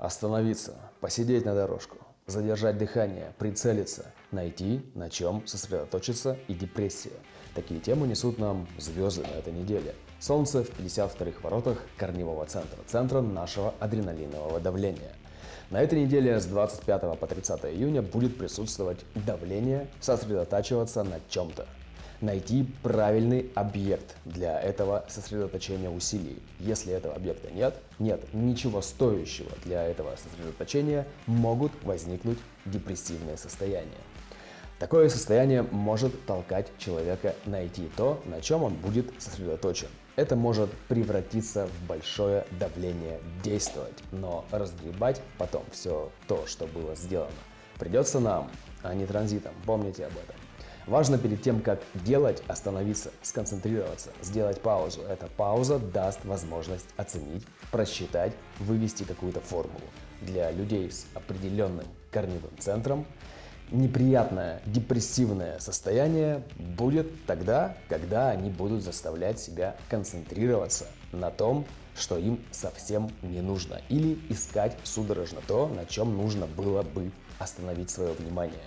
Остановиться, посидеть на дорожку, задержать дыхание, прицелиться, найти, на чем сосредоточиться и депрессия. Такие темы несут нам звезды на этой неделе. Солнце в 52-х воротах корневого центра, центра нашего адреналинового давления. На этой неделе с 25 по 30 июня будет присутствовать давление, сосредотачиваться на чем-то найти правильный объект для этого сосредоточения усилий. Если этого объекта нет, нет ничего стоящего для этого сосредоточения, могут возникнуть депрессивные состояния. Такое состояние может толкать человека найти то, на чем он будет сосредоточен. Это может превратиться в большое давление действовать, но разгребать потом все то, что было сделано, придется нам, а не транзитом. Помните об этом. Важно перед тем, как делать, остановиться, сконцентрироваться, сделать паузу. Эта пауза даст возможность оценить, просчитать, вывести какую-то формулу. Для людей с определенным корневым центром неприятное депрессивное состояние будет тогда, когда они будут заставлять себя концентрироваться на том, что им совсем не нужно, или искать судорожно то, на чем нужно было бы остановить свое внимание.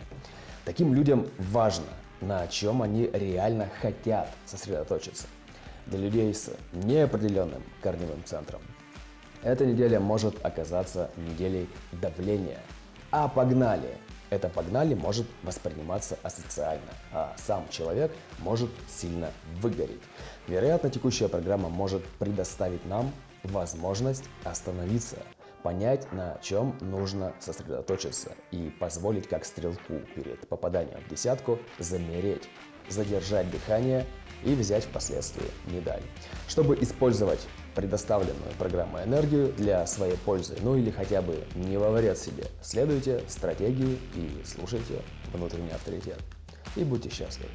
Таким людям важно на чем они реально хотят сосредоточиться. Для людей с неопределенным корневым центром эта неделя может оказаться неделей давления. А погнали! Это погнали может восприниматься асоциально, а сам человек может сильно выгореть. Вероятно, текущая программа может предоставить нам возможность остановиться – понять, на чем нужно сосредоточиться и позволить как стрелку перед попаданием в десятку замереть, задержать дыхание и взять впоследствии медаль. Чтобы использовать предоставленную программу энергию для своей пользы, ну или хотя бы не во вред себе, следуйте стратегии и слушайте внутренний авторитет. И будьте счастливы.